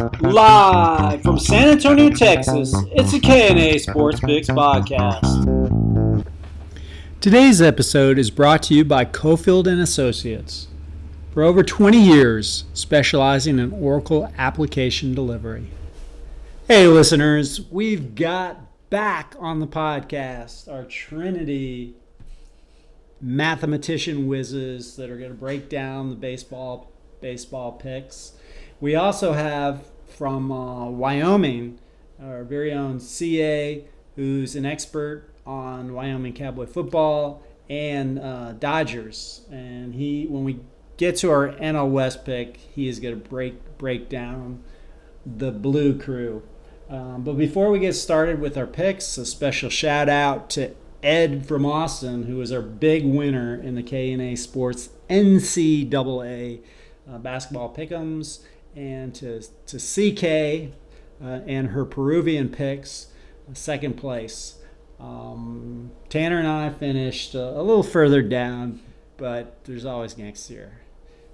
Live from San Antonio, Texas, it's a K&A Sports Picks podcast. Today's episode is brought to you by Cofield and Associates. For over 20 years, specializing in Oracle application delivery. Hey listeners, we've got back on the podcast our Trinity mathematician whizzes that are going to break down the baseball baseball picks. We also have from uh, Wyoming our very own CA, who's an expert on Wyoming Cowboy football and uh, Dodgers. And he, when we get to our NL West pick, he is going to break break down the Blue Crew. Um, but before we get started with our picks, a special shout out to Ed from Austin, who was our big winner in the K&A Sports NCAA uh, basketball pick'ems, and to to CK uh, and her Peruvian picks, uh, second place. Um, Tanner and I finished a, a, little further down, but there's always next year.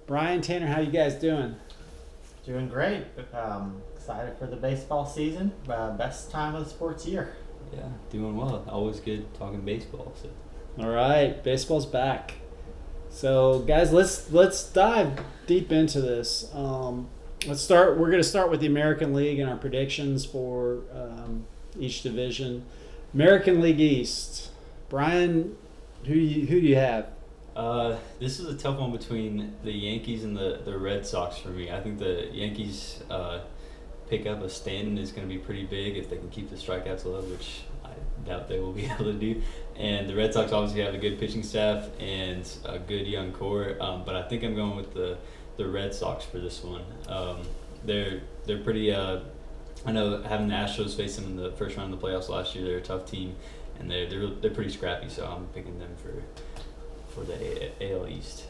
Brian, Tanner, how you guys doing? Doing great. Um, excited for the baseball season. Uh, best time of the sports year. Yeah, doing well. Always good talking baseball. So. All right, baseball's back. So, guys, let's let's dive deep into this. Um, let's start. We're going to start with the American League and our predictions for um, each division. American League East. Brian, who you, who do you have? Uh, this is a tough one between the Yankees and the, the Red Sox for me. I think the Yankees uh, pick up a Stanton is going to be pretty big if they can keep the strikeouts low, which I doubt they will be able to do. And the Red Sox obviously have a good pitching staff and a good young core, um, but I think I'm going with the the Red Sox for this one. Um, they're they're pretty. Uh, I know having the Astros face them in the first round of the playoffs last year, they're a tough team, and they're they're, they're pretty scrappy. So I'm picking them for for the AL East.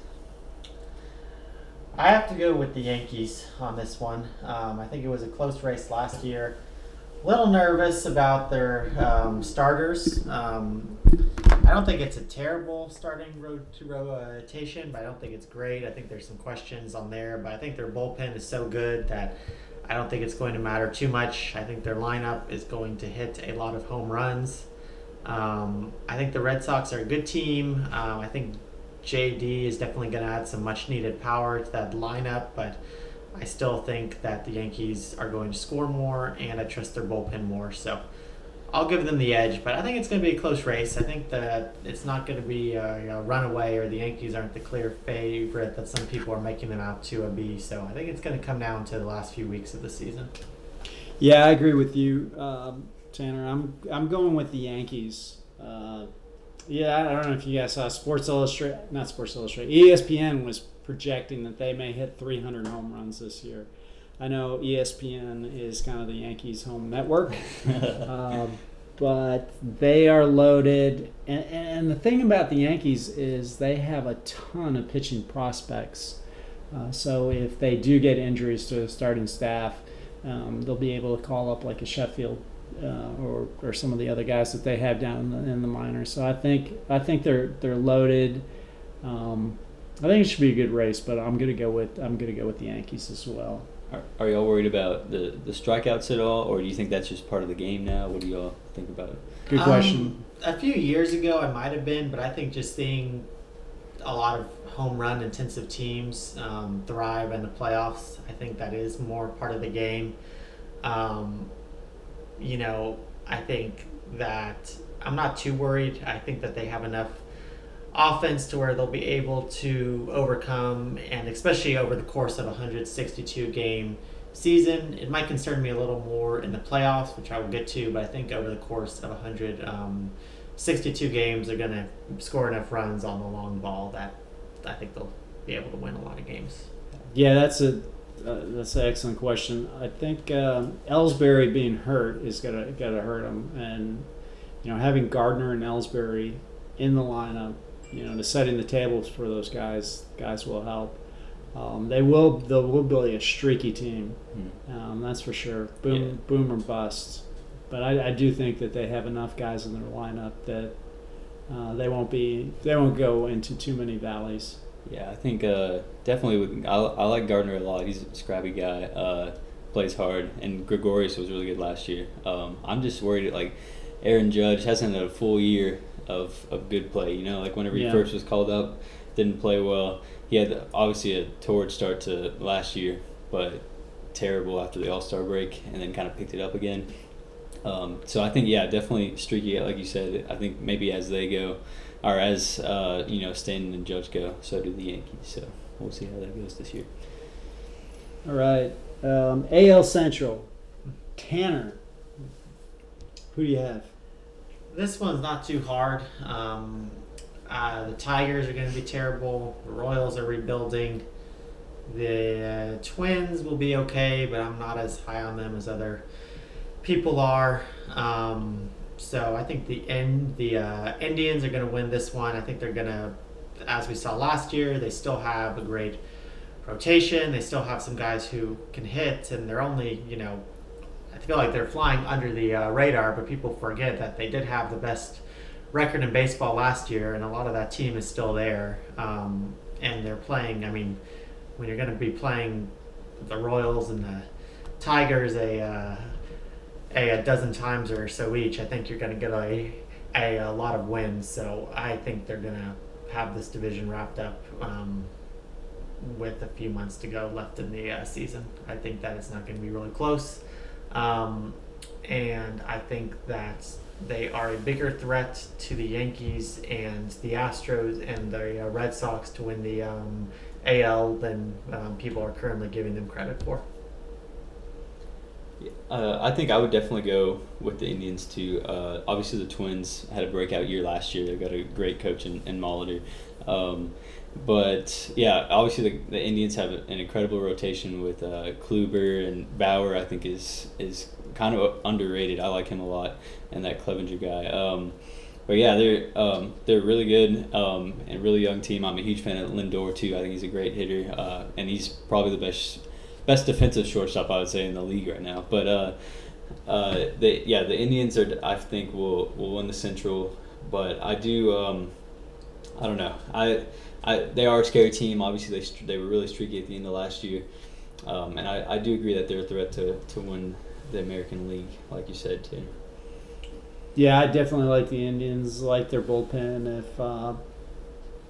I have to go with the Yankees on this one. Um, I think it was a close race last year. Little nervous about their um, starters. Um, I don't think it's a terrible starting rotation, but I don't think it's great. I think there's some questions on there, but I think their bullpen is so good that I don't think it's going to matter too much. I think their lineup is going to hit a lot of home runs. Um, I think the Red Sox are a good team. Um, I think JD is definitely going to add some much needed power to that lineup, but I still think that the Yankees are going to score more, and I trust their bullpen more. So I'll give them the edge, but I think it's going to be a close race. I think that it's not going to be a, runaway, or the Yankees aren't the clear favorite that some people are making them out to be. So I think it's going to come down to the last few weeks of the season. Yeah, I agree with you, um, Tanner. I'm I'm going with the Yankees. Uh, yeah, I don't know if you guys saw Sports Illustrated, not Sports Illustrated, ESPN was projecting that they may hit 300 home runs this year. I know ESPN is kind of the Yankees' home network, um, but they are loaded. And, and, the thing about the Yankees is they have a ton of pitching prospects. Uh, so if they do get injuries to the starting staff, um, they'll be able to call up like a Sheffield uh, or or some of the other guys that they have down in the, in the minors. So I think I think they're they're loaded. Um, I think it should be a good race, but I'm gonna go with I'm gonna go with the Yankees as well. Are, are y'all worried about the the strikeouts at all, or do you think that's just part of the game now? What do y'all think about it? Good question. Um, a few years ago, I might have been, but I think just seeing a lot of home run intensive teams um, thrive in the playoffs, I think that is more part of the game. Um, you know, I think that I'm not too worried. I think that they have enough offense to where they'll be able to overcome, and especially over the course of a 162 game season. It might concern me a little more in the playoffs, which I will get to, but I think over the course of 162 um, games, they're going to score enough runs on the long ball that I think they'll be able to win a lot of games. Yeah, that's a uh, that's an excellent question. I think um, Ellsbury being hurt is gonna gotta hurt him, and you know having Gardner and Ellsbury in the lineup, you know, to setting the tables for those guys, guys will help. Um, they will they will be a streaky team, hmm. um, that's for sure. Boom yeah. boom or bust. But I, I, do think that they have enough guys in their lineup that uh, they won't be they won't go into too many valleys. Yeah, I think uh, definitely. With, I, I like Gardner a lot. He's a scrappy guy. Uh, plays hard, and Gregorius was really good last year. Um, I'm just worried like Aaron Judge hasn't had a full year of, of good play. You know, like whenever Yeah. he first was called up, didn't play well. He had obviously a torrid start to last year, but terrible after the All Star break, and then kind of picked it up again. Um, so I think yeah, definitely streaky. Like you said, I think maybe as they go, or as uh, you know, Stanton and Judge go, so do the Yankees. So we'll see how that goes this year. All right. Um, AL Central. Tanner. Who do you have? This one's not too hard. Um, uh, the Tigers are going to be terrible. The Royals are rebuilding. The uh, Twins will be okay, but I'm not as high on them as other people are. Um, so I think the end the uh, Indians are going to win this one. I think they're going to, as we saw last year, they still have a great rotation. They still have some guys who can hit, and they're only you know feel like they're flying under the uh, radar, but people forget that they did have the best record in baseball last year, and a lot of that team is still there. Um, and they're playing. I mean, when you're going to be playing the Royals and the Tigers a, uh, a a dozen times or so each, I think you're going to get a, a a lot of wins. So I think they're going to have this division wrapped up. Um, with a few months to go left in the uh, season, I think that it's not going to be really close. Um, and I think that they are a bigger threat to the Yankees and the Astros and the uh, Red Sox to win the um, AL than um, people are currently giving them credit for. Uh, I think I would definitely go with the Indians too. Uh, obviously, the Twins had a breakout year last year. They've got a great coach in, in Molitor. Um, but yeah, obviously the, the Indians have an incredible rotation with uh, Kluber and Bauer. I think is is kind of underrated. I like him a lot, and that Clevinger guy. Um, but yeah, they're um, they're really good um, and really young team. I'm a huge fan of Lindor too. I think he's a great hitter, uh, and he's probably the best best defensive shortstop I would say in the league right now. But uh, uh, the yeah, the Indians are I think will will win the Central, but I do um, I don't know I. I, they are a scary team. Obviously, they, they were really streaky at the end of last year, um, and I, I do agree that they're a threat to, to win the American League, like you said too. Yeah, I definitely like the Indians. Like their bullpen. If uh,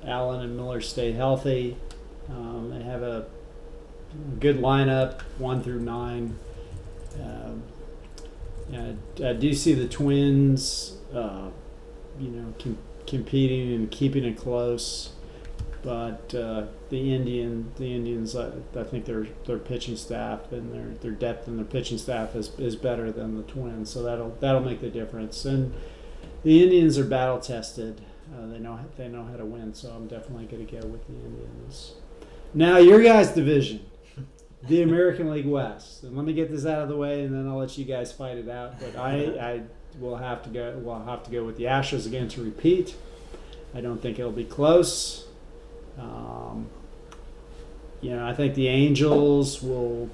Allen and Miller stay healthy, um, they have a good lineup, one through nine. Um, yeah, I do see the Twins, uh, you know, com- competing and keeping it close. But uh, the Indian, the Indians, I, I think their their pitching staff and their, their depth in their pitching staff is, is better than the Twins, so that'll that'll make the difference. And the Indians are battle tested; uh, they know they know how to win. So I'm definitely going to go with the Indians. Now your guys' division, the American League West, and let me get this out of the way, and then I'll let you guys fight it out. But I I will have to go. We'll have to go with the Ashes again to repeat. I don't think it'll be close. Um, you know, I think the Angels will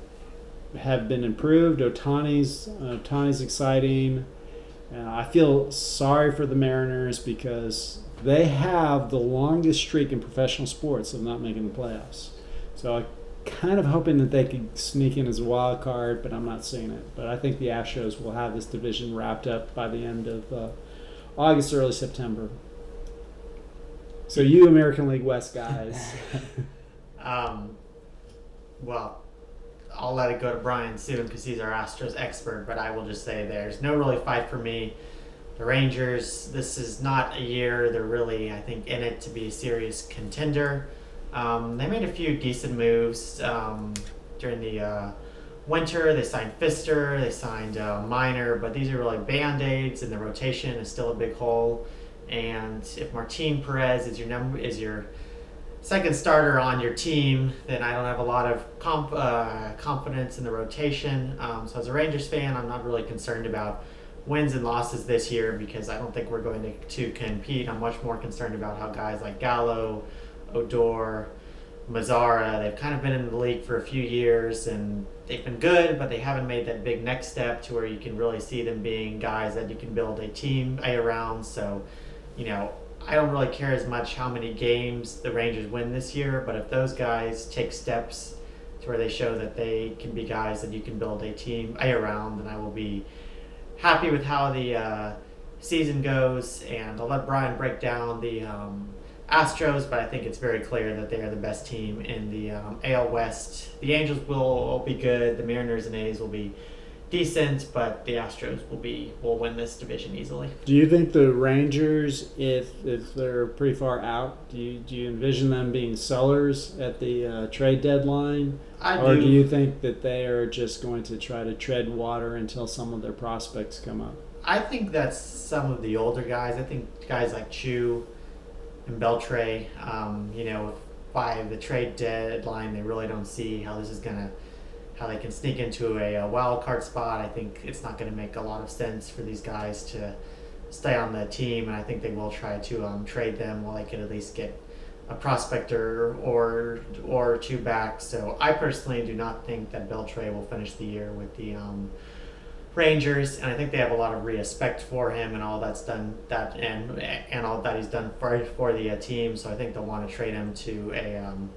have been improved. Otani's Otani's exciting. Uh, I feel sorry for the Mariners because they have the longest streak in professional sports of not making the playoffs. So I kind of hoping that they could sneak in as a wild card, but I'm not seeing it. But I think the Astros will have this division wrapped up by the end of uh, August, early September. So you American League West guys. Um, well, I'll let it go to Brian soon because he's our Astros expert, but I will just say there's no really fight for me. The Rangers, this is not a year they're really, I think, in it to be a serious contender. Um, they made a few decent moves um, during the uh, winter. They signed Fister, they signed uh, Minor, but these are really band aids, and the rotation is still a big hole. And if Martin Perez is your number is your second starter on your team, then I don't have a lot of comp, uh, confidence in the rotation. Um, so as a Rangers fan, I'm not really concerned about wins and losses this year because I don't think we're going to, to compete. I'm much more concerned about how guys like Gallo, Odor, Mazara, they've kind of been in the league for a few years and they've been good, but they haven't made that big next step to where you can really see them being guys that you can build a team around. So, you know, I don't really care as much how many games the Rangers win this year, but if those guys take steps to where they show that they can be guys that you can build a team around, then I will be happy with how the uh, season goes. And I'll let Brian break down the um, Astros, but I think it's very clear that they are the best team in the um, AL West. The Angels will, be good. The Mariners and A's will be decent, but the Astros will be will win this division easily. Do you think the Rangers, if if they're pretty far out, do you do you envision them being sellers at the uh, trade deadline, I or do. do you think that they are just going to try to tread water until some of their prospects come up? I think that's some of the older guys. I think guys like Choo and Beltre, um, you know, by the trade deadline, they really don't see how this is gonna, how they can sneak into a, a wild card spot. I think it's not gonna make a lot of sense for these guys to stay on the team, and I think they will try to um, trade them while they can at least get a prospector or or two back. So I personally do not think that Beltre will finish the year with the um, Rangers, and I think they have a lot of respect for him and all that's done that and and all that he's done for for the uh, team. So I think they'll want to trade him to a um,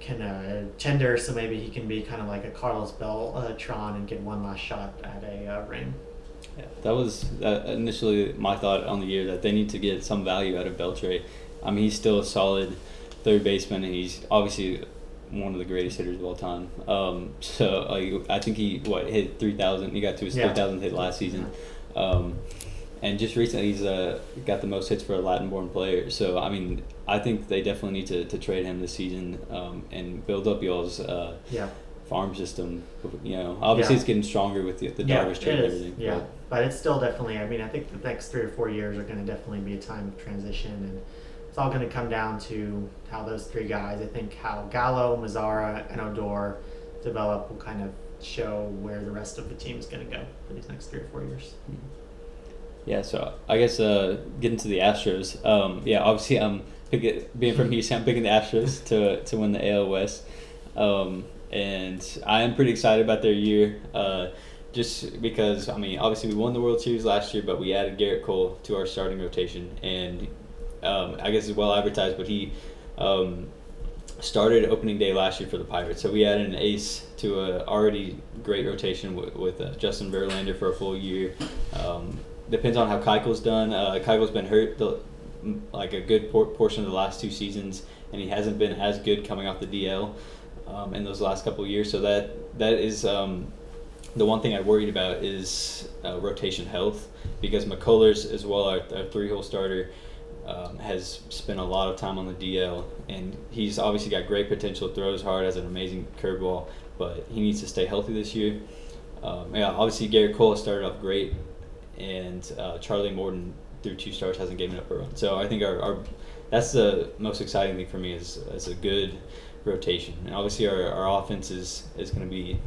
can uh, tender, so maybe he can be kind of like a Carlos Beltran and get one last shot at a uh, ring. Yeah, that was uh, initially my thought on the year that they need to get some value out of Beltre. I mean, he's still a solid third baseman, and he's obviously one of the greatest hitters of all time. Um, so like, I think he what hit three thousand. He got to his Yeah. three thousand hit last season, um, and just recently he's uh, got the most hits for a Latin-born player. So I mean, I think they definitely need to, to trade him this season um, and build up y'all's uh, Yeah, farm system. You know, obviously Yeah. it's getting stronger with the, the Darvish trade and everything. Yeah, but- but it's still definitely. I mean, I think the next three or four years are going to definitely be a time of transition, and it's all going to come down to how those three guys. I think how Gallo, Mazara, and Odor develop will kind of show where the rest of the team is going to go for these next three or four years. Yeah, so I guess uh, getting to the Astros. Um, yeah, obviously I'm picking, being from Houston, I'm picking the Astros to to win the AL West, um, and I am pretty excited about their year. Uh, just because I mean, obviously we won the World Series last year, but we added Gerrit Cole to our starting rotation, and um, I guess it's well advertised, but he um, started opening day last year for the Pirates. So we added an ace to a already great rotation with, with uh, Justin Verlander for a full year. Um, depends on how Keuchel's done. Uh, Keuchel's been hurt the, like a good por- portion of the last two seasons, and he hasn't been as good coming off the DL um, in those last couple years. So that that is um, the one thing I worried about is uh, rotation health because McCullers as well, our, our three-hole starter, um, has spent a lot of time on the DL, and he's obviously got great potential. Throws hard, has an amazing curveball, but he needs to stay healthy this year. Um, yeah, obviously Gerrit Cole started off great, and uh, Charlie Morton through two starts hasn't given up a run. So I think our, our that's the most exciting thing for me is, is a good rotation. And obviously our, our offense is, is going to be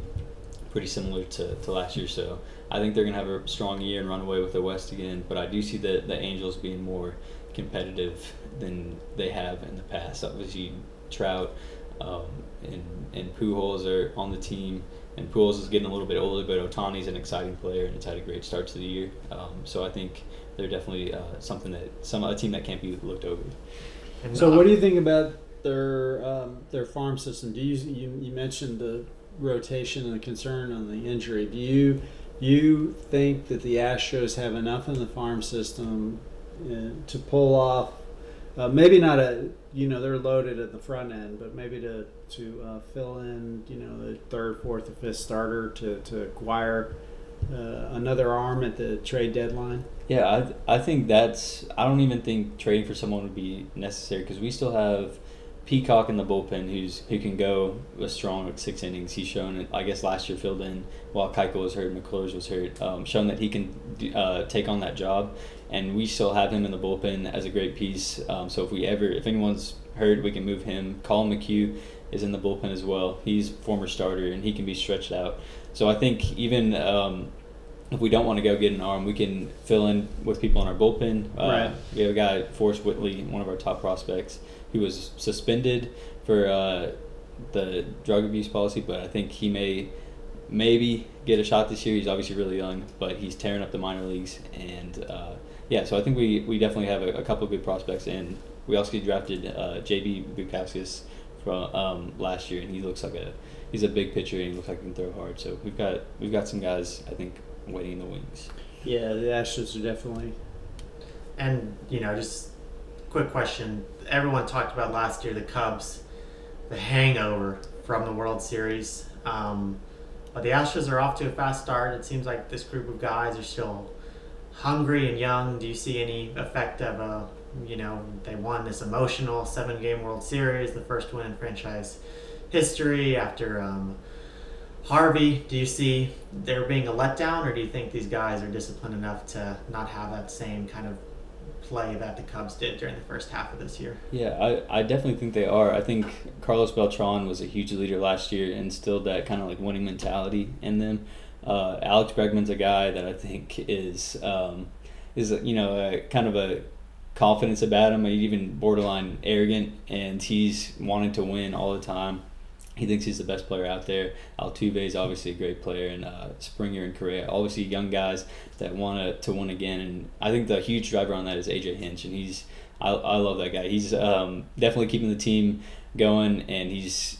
pretty similar to, to last year. So I think they're going to have a strong year and run away with the West again. But I do see the, the Angels being more competitive than they have in the past. Obviously Trout um, and, and Pujols are on the team. And Pujols is getting a little bit older, but Otani's an exciting player and it's had a great start to the year. Um, so I think they're definitely uh, something that some a team that can't be looked over. And So, what do you think about their um, their farm system? Do you, you you mentioned the rotation and the concern on the injury? Do you you think that the Astros have enough in the farm system to pull off? Uh, maybe not a you know they're loaded at the front end, but maybe to to uh, fill in you know the third, fourth, or fifth starter to to acquire uh, another arm at the trade deadline. Yeah, I, I think that's. I don't even think trading for someone would be necessary because we still have Peacock in the bullpen who's who can go a strong with six innings. He's shown it. I guess last year filled in while Keuchel was hurt, McCullers was hurt. Um, shown that he can uh, take on that job, and we still have him in the bullpen as a great piece. Um, so if we ever, if anyone's hurt, we can move him. Collin McHugh is in the bullpen as well. He's former starter and he can be stretched out. So I think even. Um, if we don't want to go get an arm, we can fill in with people in our bullpen. Uh, Right. We have a guy, Forrest Whitley, one of our top prospects, who was suspended for uh, the drug abuse policy, but I think he may maybe get a shot this year. He's obviously really young, but he's tearing up the minor leagues. And uh, yeah, so I think we, we definitely have a, a couple of good prospects. And we also drafted uh, JB Bukauskas from um, last year, and he looks like a he's a big pitcher and he looks like he can throw hard. So we've got we've got some guys I think waiting in the wings. Yeah, the Astros are definitely. And you know, just quick question: Everyone talked about last year the Cubs, the hangover from the World Series. Um, but the Astros are off to a fast start. It seems like this group of guys are still hungry and young. Do you see any effect of a, you know, they won this emotional seven-game World Series, the first win in franchise history after um, Harvey? Do you see there being a letdown, or do you think these guys are disciplined enough to not have that same kind of play that the Cubs did during the first half of this year? Yeah, I, I definitely think they are. I think Carlos Beltran was a huge leader last year, and instilled that kind of like winning mentality in them. Uh, Alex Bregman's a guy that I think is um, is you know a, kind of a confidence about him, even borderline arrogant, and he's wanting to win all the time. He thinks he's the best player out there. Altuve is obviously a great player, and uh, Springer and Correa, obviously young guys that want to win again. And I think the huge driver on that is AJ Hinch, and he's I, I love that guy. He's um, definitely keeping the team going, and he's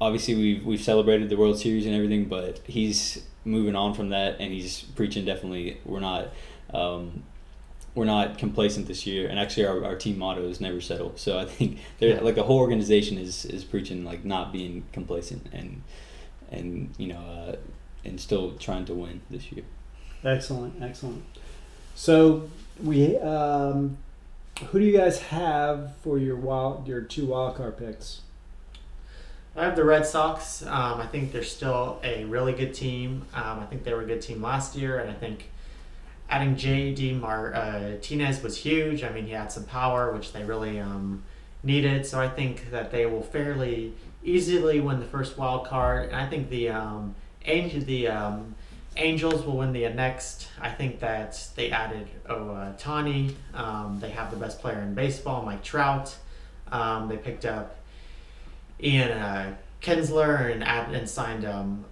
obviously we've we've celebrated the World Series and everything, but he's moving on from that, and he's preaching definitely we're not. Um, we're not complacent this year, and actually our, our team motto is never settle. So I think they're like the whole organization is, is preaching like not being complacent and and you know uh, and still trying to win this year. Excellent, excellent. So we, um, who do you guys have for your wild your two wild card picks? I have the Red Sox. Um, I think they're still a really good team. Um, I think they were a good team last year, and I think adding JD Martinez uh, was huge. I mean, he had some power, which they really um, needed. So I think that they will fairly easily win the first wild card, and I think the um, Angel, the um, Angels will win the next. I think that they added Ohtani. Um, they have the best player in baseball, Mike Trout. Um, they picked up Ian uh, Kinsler and and signed um,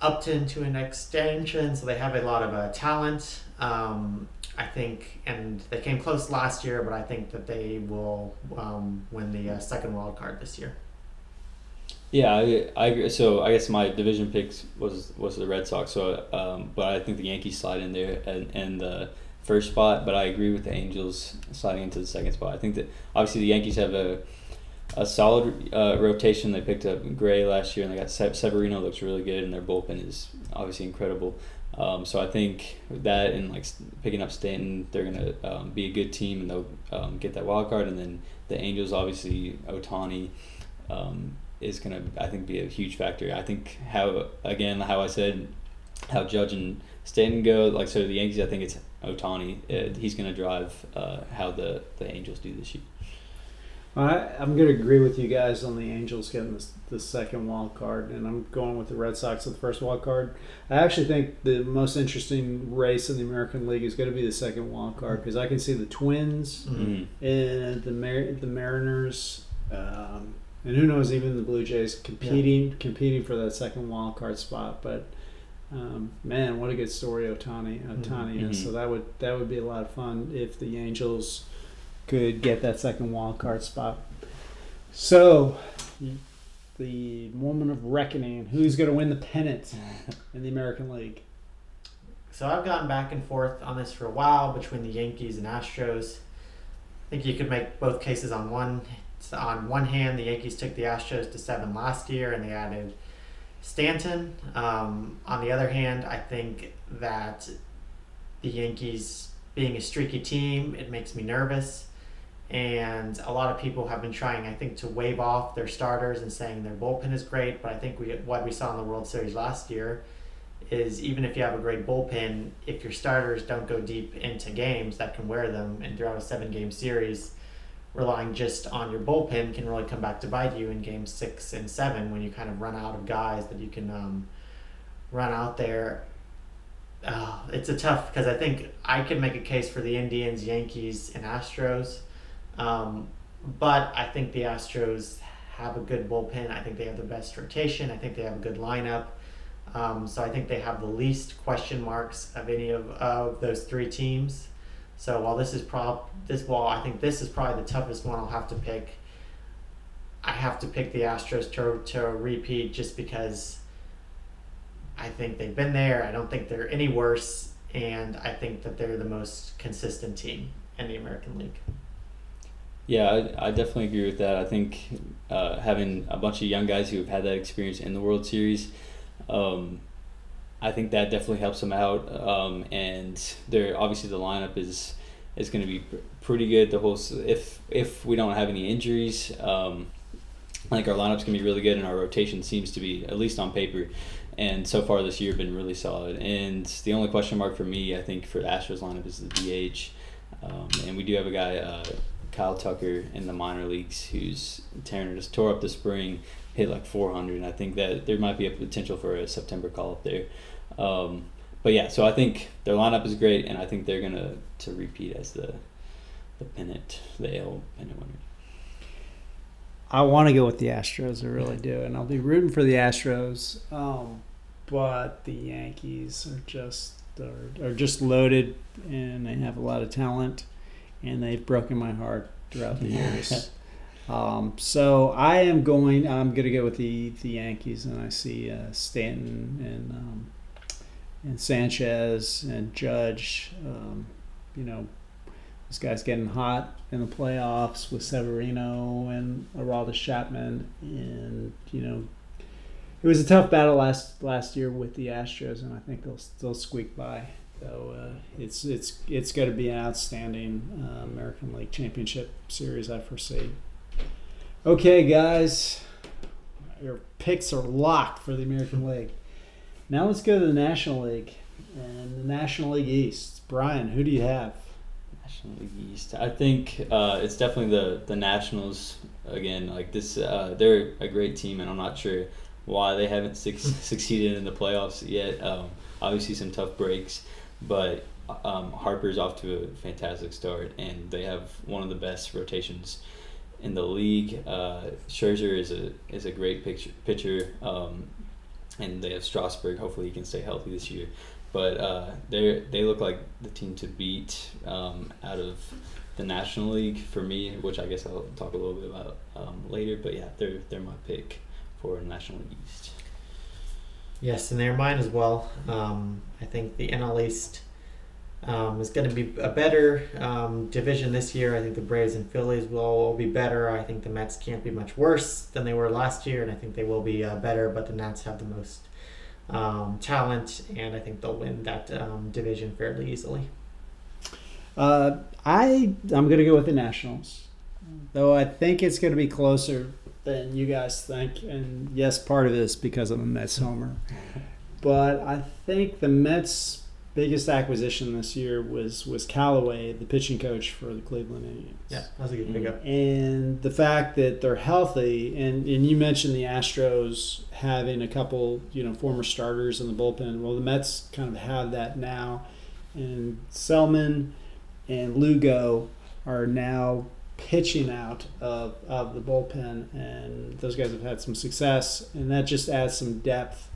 Upton to an extension, so they have a lot of uh, talent. Um, I think, and they came close last year, but I think that they will um, win the uh, second wild card this year. Yeah, I, I agree. So I guess my division picks was was the Red Sox. So, um, but I think the Yankees slide in there and, and the first spot. But I agree with the Angels sliding into the second spot. I think that obviously the Yankees have a a solid uh, rotation. They picked up Gray last year, and they got Se- Severino looks really good, and their bullpen is obviously incredible. Um, so I think that and like picking up Stanton, they're gonna um, be a good team and they'll um, get that wild card. And then the Angels, obviously Otani, um, is gonna I think be a huge factor. I think how again how I said how Judge and Stanton go like so the Yankees. I think it's Otani. Uh, he's gonna drive uh, how the the Angels do this year. I, I'm going to agree with you guys on the Angels getting the, the second wild card, and I'm going with the Red Sox at the first wild card. I actually think the most interesting race in the American League is going to be the second wild card because I can see the Twins Mm-hmm. and the Mar- the Mariners, um, and who knows, even the Blue Jays competing competing for that second wild card spot. But um, man, what a good story Ohtani Ohtani is. Mhm. So that would that would be a lot of fun if the Angels could get that second wild card spot. So, the moment of reckoning: who's going to win the pennant in the American League? So I've gone back and forth on this for a while between the Yankees and Astros. I think you could make both cases on one. On one hand, the Yankees took the Astros to seven last year, and they added Stanton. Um, on the other hand, I think that the Yankees, being a streaky team, it makes me nervous. And a lot of people have been trying, I think, to wave off their starters and saying their bullpen is great. But I think we what we saw in the World Series last year is even if you have a great bullpen, if your starters don't go deep into games that can wear them and throughout a seven game series, relying just on your bullpen can really come back to bite you in game six and seven when you kind of run out of guys that you can um, run out there. Oh, it's a tough because I think I could make a case for the Indians, Yankees, and Astros. Um, but I think the Astros have a good bullpen. I think they have the best rotation. I think they have a good lineup. Um, so I think they have the least question marks of any of, of those three teams. So while this is prob this while I think this is probably the toughest one I'll have to pick. I have to pick the Astros to to repeat just because I think they've been there. I don't think they're any worse, and I think that they're the most consistent team in the American League. Yeah, I, I definitely agree with that. I think uh, having a bunch of young guys who have had that experience in the World Series, um, I think that definitely helps them out. Um, and they're obviously the lineup is is going to be pretty good. The whole if if we don't have any injuries, um, I think our lineup's going to be really good, and our rotation seems to be at least on paper. And so far this year, been really solid. And the only question mark for me, I think, for the Astros lineup is the DH. Um, and we do have a guy. Uh, Kyle Tucker in the minor leagues who's tearing just tore up the spring, hit like 400. And I think that there might be a potential for a September call up there. Um, but yeah, so I think their lineup is great, and I think they're gonna to repeat as the the pennant, the AL pennant winner. I want to go with the Astros, I really do, and I'll be rooting for the Astros. Um, but the Yankees are just are, are just loaded, and they have a lot of talent and they've broken my heart throughout the years. um, so I am going. I'm going to go with the the Yankees, and I see uh, Stanton and um, and Sanchez and Judge. Um, you know, this guy's getting hot in the playoffs with Severino and Aroldis Chapman, and you know. It was a tough battle last last year with the Astros, and I think they'll still squeak by. So uh, it's it's it's going to be an outstanding uh, American League Championship series, I foresee. Okay, guys, your picks are locked for the American League. Now let's go to the National League and the National League East. Brian, who do you have? National League East. I think uh, it's definitely the the Nationals again. Like this, uh, they're a great team, and I'm not sure why they haven't su- succeeded in the playoffs yet. Um, obviously, some tough breaks. But um, Harper's off to a fantastic start, and they have one of the best rotations in the league. Uh, Scherzer is a is a great picture, pitcher, um, and they have Strasburg. Hopefully, he can stay healthy this year. But uh, they they look like the team to beat um, out of the National League for me, which I guess I'll talk a little bit about um, later. But yeah, they're they're my pick for National League East. Yes, and they're mine as well. Um, I think the NL East um, is going to be a better um, division this year. I think the Braves and Phillies will, will, be better. I think the Mets can't be much worse than they were last year, and I think they will be uh, better. But the Nats have the most um, talent, and I think they'll win that um, division fairly easily. Uh, I I'm going to go with the Nationals, though I think it's going to be closer than you guys think. And yes, part of this because I'm a Mets homer. But I think the Mets' biggest acquisition this year was was Callaway, the pitching coach for the Cleveland Indians. Yeah, that's a good mm-hmm. pickup. And the fact that they're healthy, and, and you mentioned the Astros having a couple, you know, former starters in the bullpen. Well, the Mets kind of have that now, and Gsellman and Lugo are now pitching out of, of the bullpen, and those guys have had some success, and that just adds some depth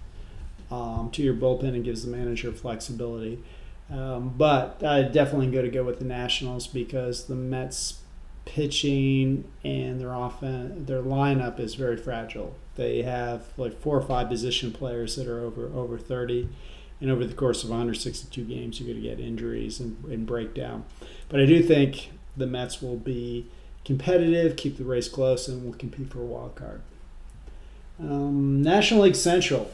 um, to your bullpen and gives the manager flexibility. Um, but I definitely go to go with the Nationals because the Mets pitching and their offense, their lineup is very fragile. They have like four or five position players that are over over 30 and over the course of 162 games you're going to get injuries and, and breakdown but i do think the mets will be competitive, keep the race close, and will compete for a wild card. Um, National League Central.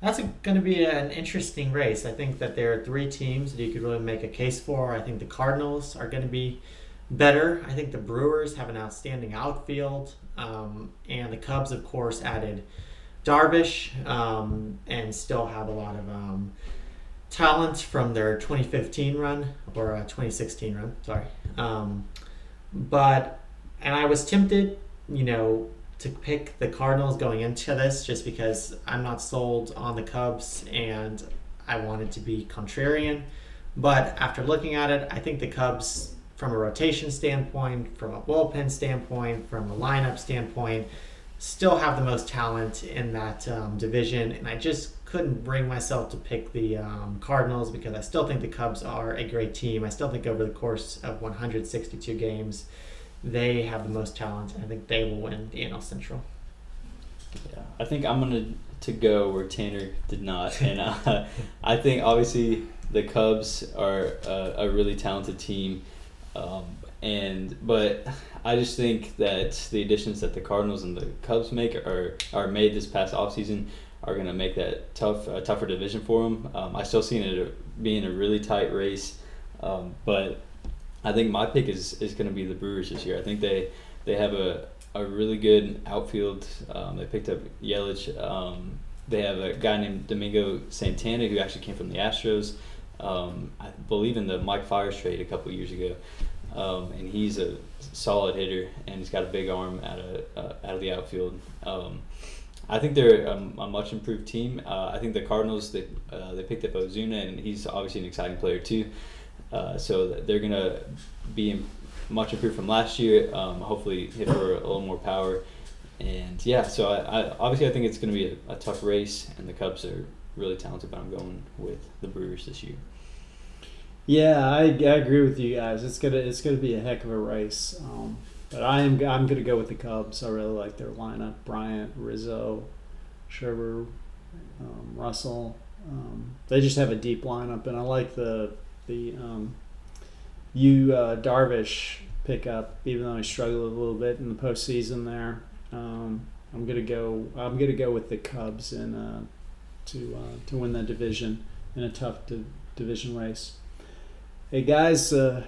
That's going to be an interesting race. I think that there are three teams that you could really make a case for. I think the Cardinals are going to be better. I think the Brewers have an outstanding outfield. Um, and the Cubs, of course, added Darvish um, and still have a lot of um, talent from their 2015 run or uh, 2016 run. Sorry, um, but and I was tempted, you know, to pick the Cardinals going into this just because I'm not sold on the Cubs and I wanted to be contrarian. But after looking at it, I think the Cubs, from a rotation standpoint, from a bullpen standpoint, from a lineup standpoint, still have the most talent in that um, division. And I just couldn't bring myself to pick the um, Cardinals because I still think the Cubs are a great team. I still think over the course of 162 games, they have the most talent, and I think they will win the NL Central. Yeah, I think I'm gonna to go where Tanner did not, and uh, I think obviously the Cubs are a, a really talented team, um, and but I just think that the additions that the Cardinals and the Cubs make are are made this past offseason are going to make that tough tougher division for them. Um, I still see it being a really tight race, um, but I think my pick is, is going to be the Brewers this year. I think they they have a, a really good outfield. Um, they picked up Yelich. Um, they have a guy named Domingo Santana who actually came from the Astros. Um, I believe in the Mike Fiers trade a couple years ago, um, and he's a solid hitter and he's got a big arm out of uh, out of the outfield. Um, I think they're a, much improved team. Uh, I think the Cardinals they uh, they picked up Ozuna and he's obviously an exciting player too. Uh, so they're gonna be much improved from last year. Um, hopefully hit for a little more power. And yeah, so I, I obviously I think it's to be a, a, tough race, and the Cubs are really talented, but I'm going with the Brewers this year. Yeah, I, I agree with you guys. It's gonna it's gonna be a heck of a race. Um, but I am I'm gonna go with the Cubs. I really like their lineup: Bryant, Rizzo, Scherzer, um, Russell. Um, they just have a deep lineup, and I like the the um, you uh, Darvish pickup, even though he struggled a little bit in the postseason there. Um, I'm gonna go. I'm gonna go with the Cubs and uh, to uh, to win that division in a tough di- division race. Hey guys, uh,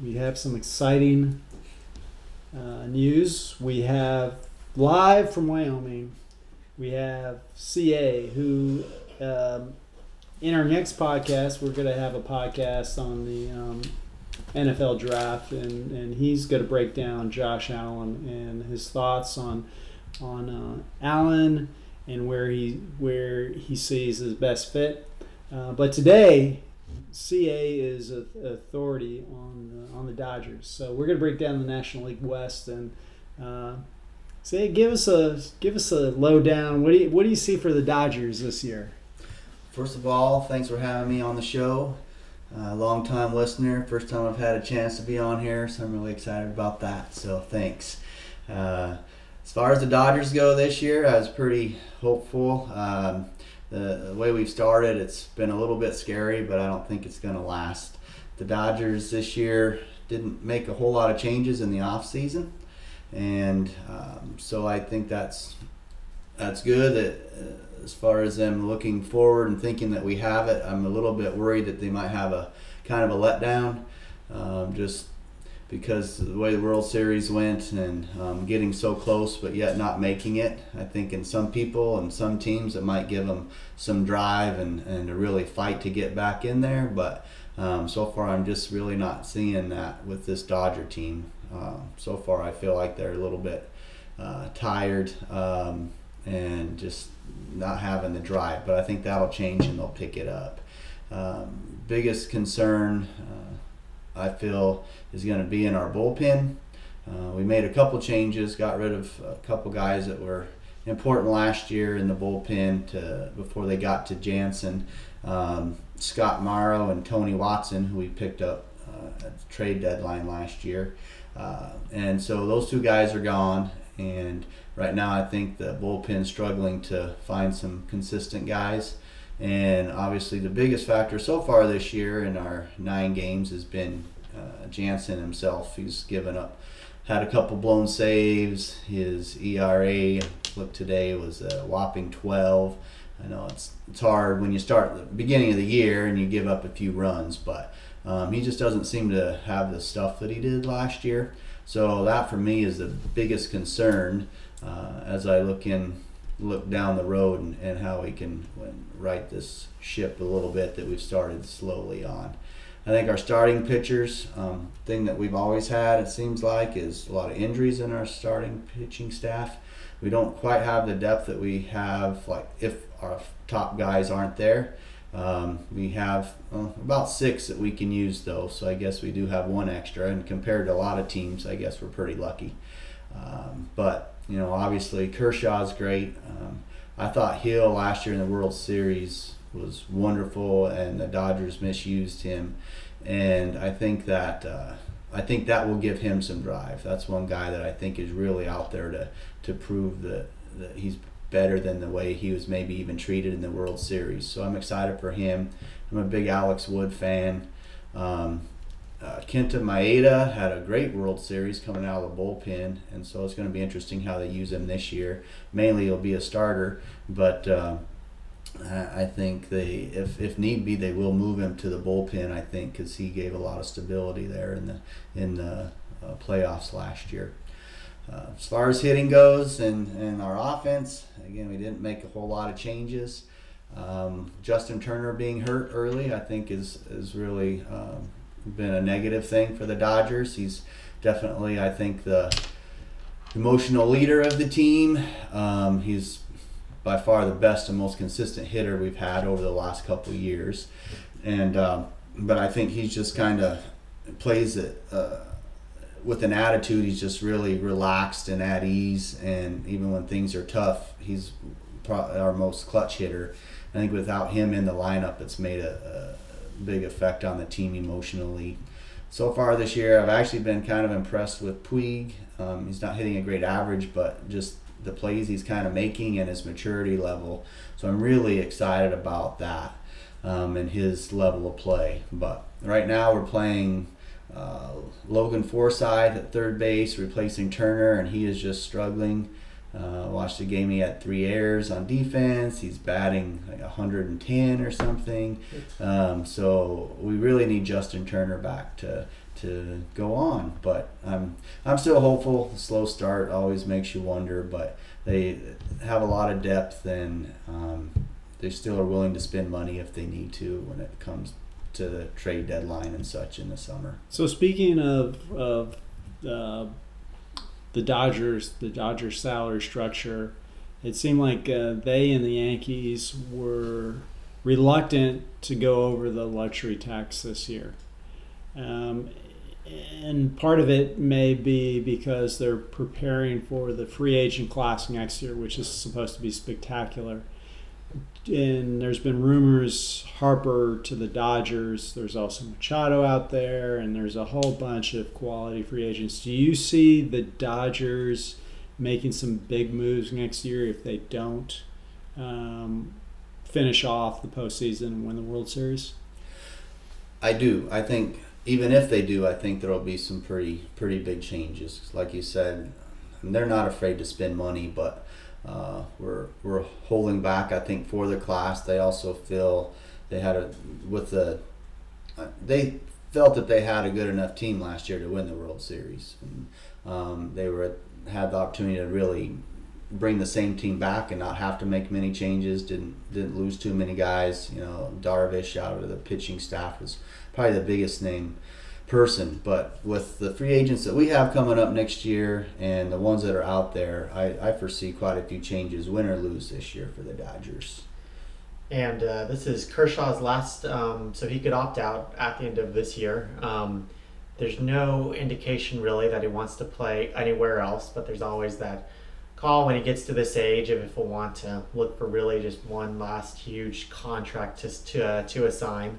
we have some exciting uh, news. We have live from Wyoming. We have CA who. Um, in our next podcast, we're going to have a podcast on the um, NFL draft, and, and he's going to break down Josh Allen and his thoughts on on uh, Allen and where he where he sees his best fit. Uh, but today, CA is a, authority on the, on the Dodgers, so we're going to break down the National League West and. Uh, CA, give us a give us a lowdown. What do you what do you see for the Dodgers this year? First of all, thanks for having me on the show. Uh, long time listener, first time I've had a chance to be on here, so I'm really excited about that. So thanks. Uh, as far as the Dodgers go this year, I was pretty hopeful. Um, the, the, way we've started, it's been a little bit scary, but I don't think it's going to last. The Dodgers this year didn't make a whole lot of changes in the off season, and um, so I think that's that's good. That uh, as far as them looking forward and thinking that we have it, I'm a little bit worried that they might have a kind of a letdown, um, just because the way the World Series went and um, getting so close but yet not making it. I think in some people and some teams it might give them some drive and, and to really fight to get back in there. But um, so far I'm just really not seeing that with this Dodger team. Uh, so far I feel like they're a little bit uh, tired. Um, and just not having the drive. But I think that'll change and they'll pick it up. Um, biggest concern uh, I feel is going to be in our bullpen. Uh, we made a couple changes, got rid of a couple guys that were important last year in the bullpen to before they got to Jansen. Um, Scott Morrow and Tony Watson, who we picked up uh, at the trade deadline last year. Uh, and so those two guys are gone, and right now I think the bullpen's struggling to find some consistent guys. And obviously, the biggest factor so far this year in our nine games has been uh, Jansen himself. He's given up, had a couple blown saves. His ERA, look today, was a whopping 12. I know it's it's hard when you start the beginning of the year and you give up a few runs, but um, he just doesn't seem to have the stuff that he did last year. So that for me is the biggest concern uh, as I look in, look down the road and, and how we can right this ship a little bit that we've started slowly on. I think our starting pitchers, um, thing that we've always had, it seems like, is a lot of injuries in our starting pitching staff. We don't quite have the depth that we have, like if our top guys aren't there. Um, we have uh, about six that we can use though, so I guess we do have one extra. And compared to a lot of teams, I guess we're pretty lucky. Um, but you know, obviously Kershaw's great. Um, I thought Hill last year in the World Series was wonderful, and the Dodgers misused him. And I think that uh, I think that will give him some drive. That's one guy that I think is really out there to to prove that, that he's better than the way he was maybe even treated in the World Series. So I'm excited for him. I'm a big Alex Wood fan. Um, uh, Kenta Maeda had a great World Series coming out of the bullpen, and so it's going to be interesting how they use him this year. Mainly, he'll be a starter, but uh, I think they, if, if need be, they will move him to the bullpen. I think because he gave a lot of stability there in the in the uh, playoffs last year. Uh, as far as hitting goes and, and our offense, again, we didn't make a whole lot of changes. Um, Justin Turner being hurt early, I think, is is really um, been a negative thing for the Dodgers. He's definitely, I think, the emotional leader of the team. Um, he's by far the best and most consistent hitter we've had over the last couple years, and um, but I think he's just kind of plays it. Uh, with an attitude, he's just really relaxed and at ease. And even when things are tough, he's our most clutch hitter. I think without him in the lineup, it's made a, a big effect on the team emotionally. So far this year, I've actually been kind of impressed with Puig. Um, he's not hitting a great average, but just the plays he's kind of making and his maturity level. So I'm really excited about that um, and his level of play. But right now we're playing uh, Logan Forsythe at third base, replacing Turner, and he is just struggling. Uh, watched the game. He had three errors on defense. He's batting like 110 or something. Um, so we really need Justin Turner back to to go on. But I'm I'm still hopeful. The slow start always makes you wonder, but they have a lot of depth and um, they still are willing to spend money if they need to when it comes to the trade deadline and such in the summer. So speaking of of uh, the Dodgers, the Dodgers salary structure, it seemed like uh, they and the Yankees were reluctant to go over the luxury tax this year. Um, and part of it may be because they're preparing for the free agent class next year, which is supposed to be spectacular. And there's been rumors Harper to the Dodgers. There's also Machado out there, and there's a whole bunch of quality free agents. Do you see the Dodgers making some big moves next year if they don't um, finish off the postseason and win the World Series? I do. I think even if they do, I think there will be some pretty pretty big changes. Like you said, they're not afraid to spend money, but uh, we're we're holding back. I think for the class, they also feel they had a with the uh, they felt that they had a good enough team last year to win the World Series. And, um, they were had the opportunity to really bring the same team back and not have to make many changes. Didn't didn't lose too many guys. You know, Darvish out of the pitching staff was probably the biggest name person. But with the free agents that we have coming up next year and the ones that are out there, I, I foresee quite a few changes, win or lose this year for the Dodgers. And uh, this is Kershaw's last, um, so he could opt out at the end of this year. Um, there's no indication really that he wants to play anywhere else, but there's always that call when he gets to this age if he'll want to look for really just one last huge contract to to, uh, to assign.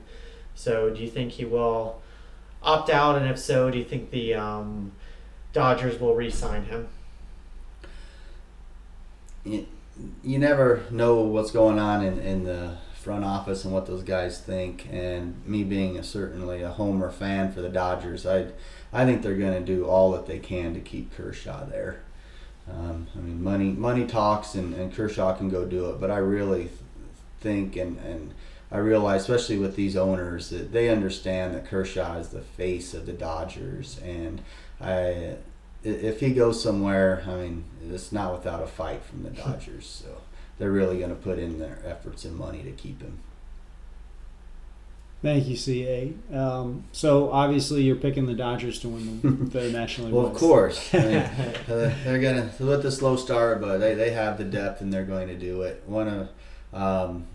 So do you think he will opt out, and if so, do you think the um, Dodgers will re-sign him? You, you never know what's going on in, in the front office and what those guys think. And me being a, certainly a homer fan for the Dodgers, I I think they're going to do all that they can to keep Kershaw there. Um, I mean, money money talks, and, and Kershaw can go do it. But I really think and and I realize, especially with these owners, that they understand that Kershaw is the face of the Dodgers, and I, if he goes somewhere, I mean, it's not without a fight from the Dodgers. so they're really going to put in their efforts and money to keep him. Thank you, CA. Um, so obviously you're picking the Dodgers to win the, the National League. well, of course, I mean, uh, they're gonna with the slow start, but they, they have the depth and they're going to do it. One of um,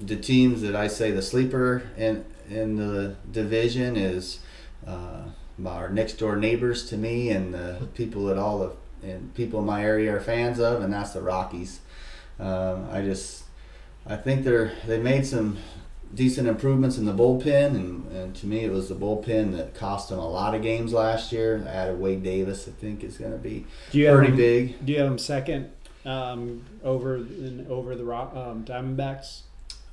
the teams that I say the sleeper in in the division is uh, our next door neighbors to me and the people that all the and people in my area are fans of, and that's the Rockies. Um, I just I think they're they made some decent improvements in the bullpen, and, and to me, it was the bullpen that cost them a lot of games last year. I Added Wade Davis, I think, is going to be Do you have pretty him, big. Do you have him second um, over in, over the Rock, um, Diamondbacks?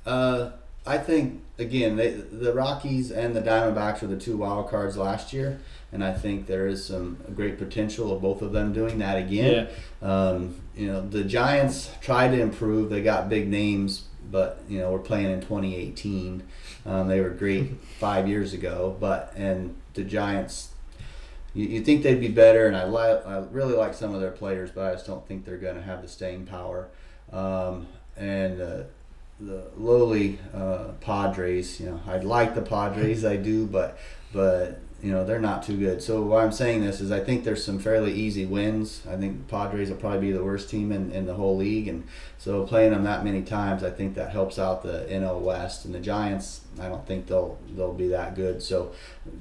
Uh, I think again, they, the Rockies and the Diamondbacks were the two wild cards last year, and I think there is some great potential of both of them doing that again. Um, you know, the Giants tried to improve. They got big names, but you know, we're playing in 2018. Um, they were great five years ago, but and the Giants. You, you think they'd be better, and I like I really like some of their players, but I just don't think they're going to have the staying power. Um, and uh, the lowly uh, Padres, you know, I like the Padres, I do, but but you know they're not too good. So why I'm saying this is I think there's some fairly easy wins. I think Padres will probably be the worst team in, in the whole league, and so playing them that many times, I think that helps out the NL West and the Giants. I don't think they'll they'll be that good. So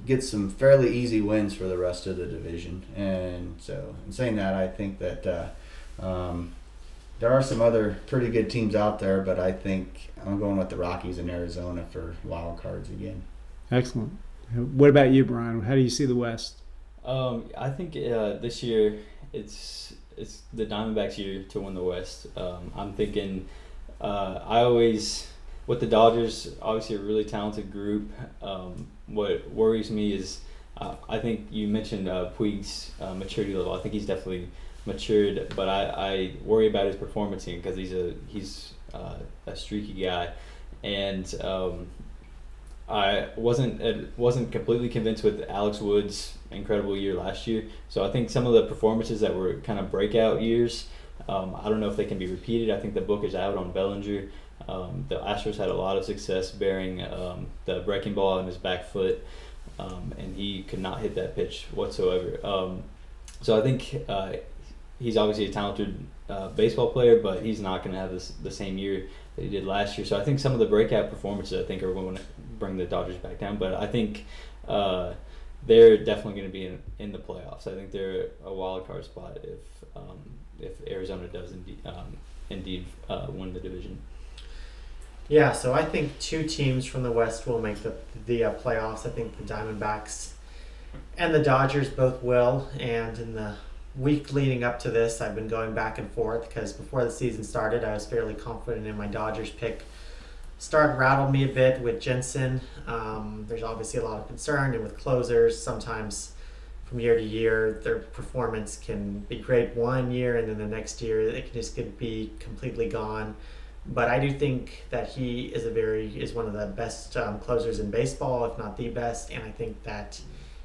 get some fairly easy wins for the rest of the division. And so in saying that, I think that. Uh, um, there are some other pretty good teams out there, but I think I'm going with the Rockies and Arizona for wild cards again. Excellent. What about you, Brian? How do you see the West? Um, I think uh, this year it's it's the Diamondbacks' year to win the West. Um, I'm thinking. Uh, I always with the Dodgers, obviously a really talented group. Um, what worries me is uh, I think you mentioned uh, Puig's uh, maturity level. I think he's definitely matured, but I, I worry about his performance because he's a he's uh, a streaky guy, and um, I wasn't uh, wasn't completely convinced with Alex Wood's incredible year last year. So I think some of the performances that were kind of breakout years, um, I don't know if they can be repeated. I think the book is out on Bellinger. Um, the Astros had a lot of success bearing um, the breaking ball on his back foot, um, and he could not hit that pitch whatsoever. Um, so I think uh, he's obviously a talented uh, baseball player, but he's not going to have this, the same year that he did last year. So I think some of the breakout performances I think are going bring the Dodgers back down. But I think uh, they're definitely going to be in, in the playoffs. I think they're a wild card spot if um, if Arizona does indeed um, indeed uh, win the division. Yeah, so I think two teams from the West will make the the uh, playoffs. I think the Diamondbacks and the Dodgers both will. And in the week leading up to this, I've been going back and forth because before the season started, I was fairly confident in my Dodgers pick. Start rattled me a bit with Jansen. Um, there's obviously a lot of concern, and with closers, sometimes from year to year, their performance can be great one year, and then the next year it can just get, be completely gone. But I do think that he is a very is one of the best um, closers in baseball, if not the best, and I think that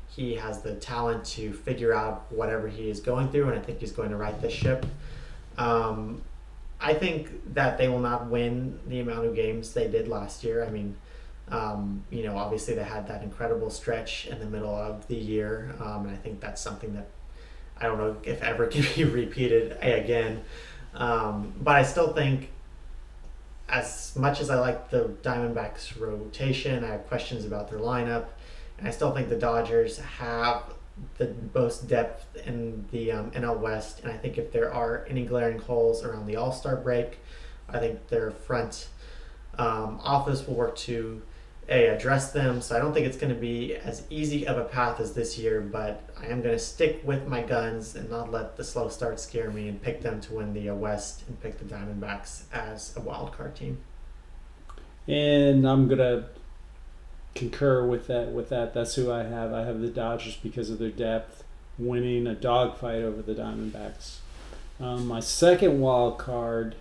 he has the talent to figure out whatever he is going through, and I think he's going to right the ship. Um, I think that they will not win the amount of games they did last year. I mean, um, you know, obviously they had that incredible stretch in the middle of the year, um, and I think that's something that I don't know if ever can be repeated again. Um, but I still think, as much as I like the Diamondbacks rotation, I have questions about their lineup, and I still think the Dodgers have the most depth in the um, NL West. And I think if there are any glaring holes around the All Star break, I think their front um, office will work to a address them. So I don't think it's going to be as easy of a path as this year, but I am going to stick with my guns and not let the slow start scare me and pick them to win the uh, West and pick the Diamondbacks as a wild card team. And I'm gonna concur with that. With that, that's who I have. I have the Dodgers because of their depth, winning a dogfight over the Diamondbacks. Um, my second wild card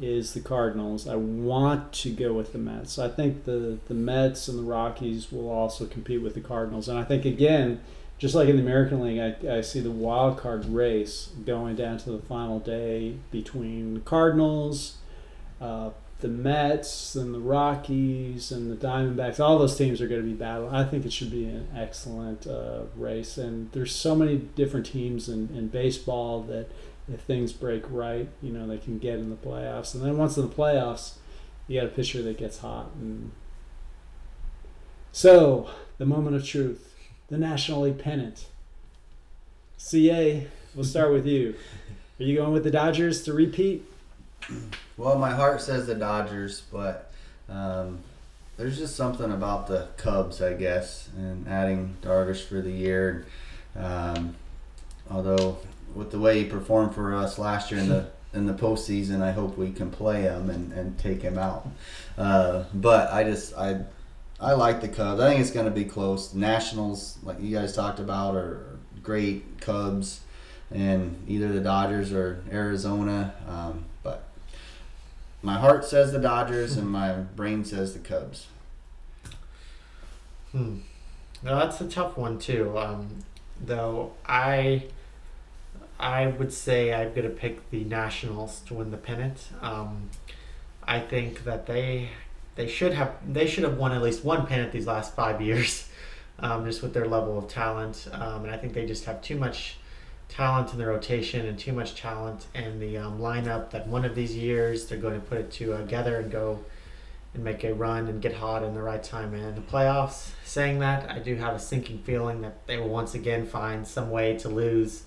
is the Cardinals. I want to go with the Mets. I think the the Mets and the Rockies will also compete with the Cardinals, and I think again, just like in the American League, I, I see the wild card race going down to the final day between the Cardinals. Uh, the Mets and the Rockies and the Diamondbacks, all those teams are going to be battling. I think it should be an excellent uh, race. And there's so many different teams in, in baseball that if things break right, you know, they can get in the playoffs. And then once in the playoffs, you got a pitcher that gets hot. And so, the moment of truth, the National League pennant. CA, we'll start with you. Are you going with the Dodgers to repeat? Well, my heart says the Dodgers, but um, there's just something about the Cubs, I guess, and adding Darvish for the year. Um, although with the way he performed for us last year in the in the postseason, I hope we can play him and, and take him out. Uh, but I just I I like the Cubs. I think it's going to be close. Nationals, like you guys talked about, are great. Cubs and either the Dodgers or Arizona. Um, but my heart says the Dodgers and my brain says the Cubs. Hmm. No, that's a tough one too. Um, though I, I would say I'm gonna pick the Nationals to win the pennant. Um, I think that they they should have they should have won at least one pennant these last five years, um, just with their level of talent. Um, and I think they just have too much talent in the rotation and too much talent in the um, lineup that one of these years they're going to put it together and go and make a run and get hot in the right time in the playoffs. Saying that, I do have a sinking feeling that they will once again find some way to lose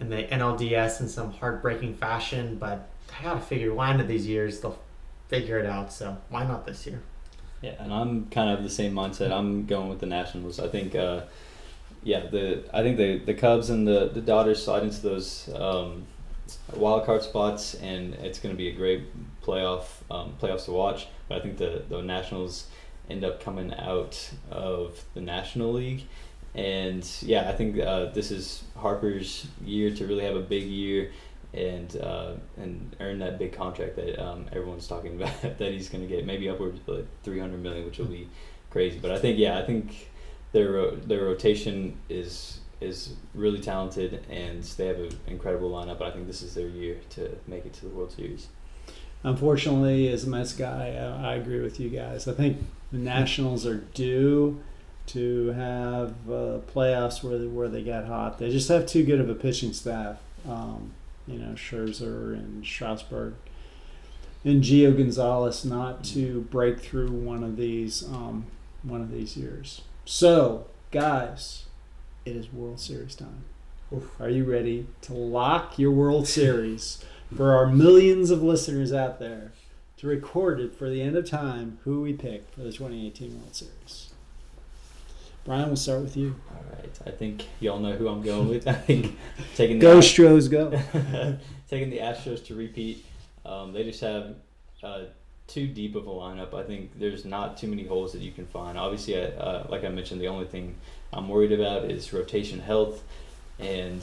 in the NLDS in some heartbreaking fashion, but I gotta figure one of these years they'll figure it out, so why not this year? Yeah, and I'm kind of the same mindset. I'm going with the Nationals. I think, uh, yeah, the I think the the Cubs and the the Dodgers slide into those um, wild card spots, and it's going to be a great playoff um, playoffs to watch. But I think the the Nationals end up coming out of the National League, and yeah, I think uh, this is Harper's year to really have a big year. And uh, and earn that big contract that um, everyone's talking about that he's going to get maybe upwards of like three hundred million, which will be crazy. But I think yeah, I think their their rotation is is really talented and they have an incredible lineup. I think this is their year to make it to the World Series. Unfortunately, as a Mets guy, I, I agree with you guys. I think the Nationals are due to have uh, playoffs where they, where they get hot. They just have too good of a pitching staff. Um, you know, Scherzer and Strasburg and Gio Gonzalez not to break through one of these um, one of these years. So, guys, it is World Series time. Oof. Are you ready to lock your World Series for our millions of listeners out there to record it for the end of time who we pick for the 2018 World Series? Brian, we'll start with you. All right, I think y'all know who I'm going with. I think taking the Go Stros, go. taking the Astros to repeat. Um, they just have uh, too deep of a lineup. I think there's not too many holes that you can find. Obviously, I, uh, like I mentioned, the only thing I'm worried about is rotation health and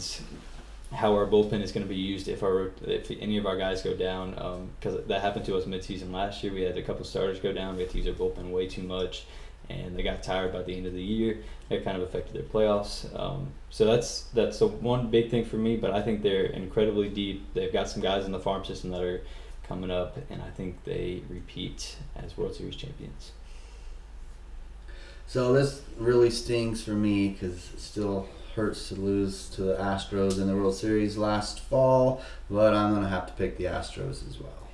how our bullpen is going to be used if our if any of our guys go down. Because that happened to us midseason last year. We had a couple starters go down. We had to use our bullpen way too much, and they got tired by the end of the year. That kind of affected their playoffs. Um, so that's that's the one big thing for me. But I think they're incredibly deep. They've got some guys in the farm system that are coming up, and I think they repeat as World Series champions. So this really stings for me because it still hurts to lose to the Astros in the World Series last fall, but I'm gonna have to pick the Astros as well.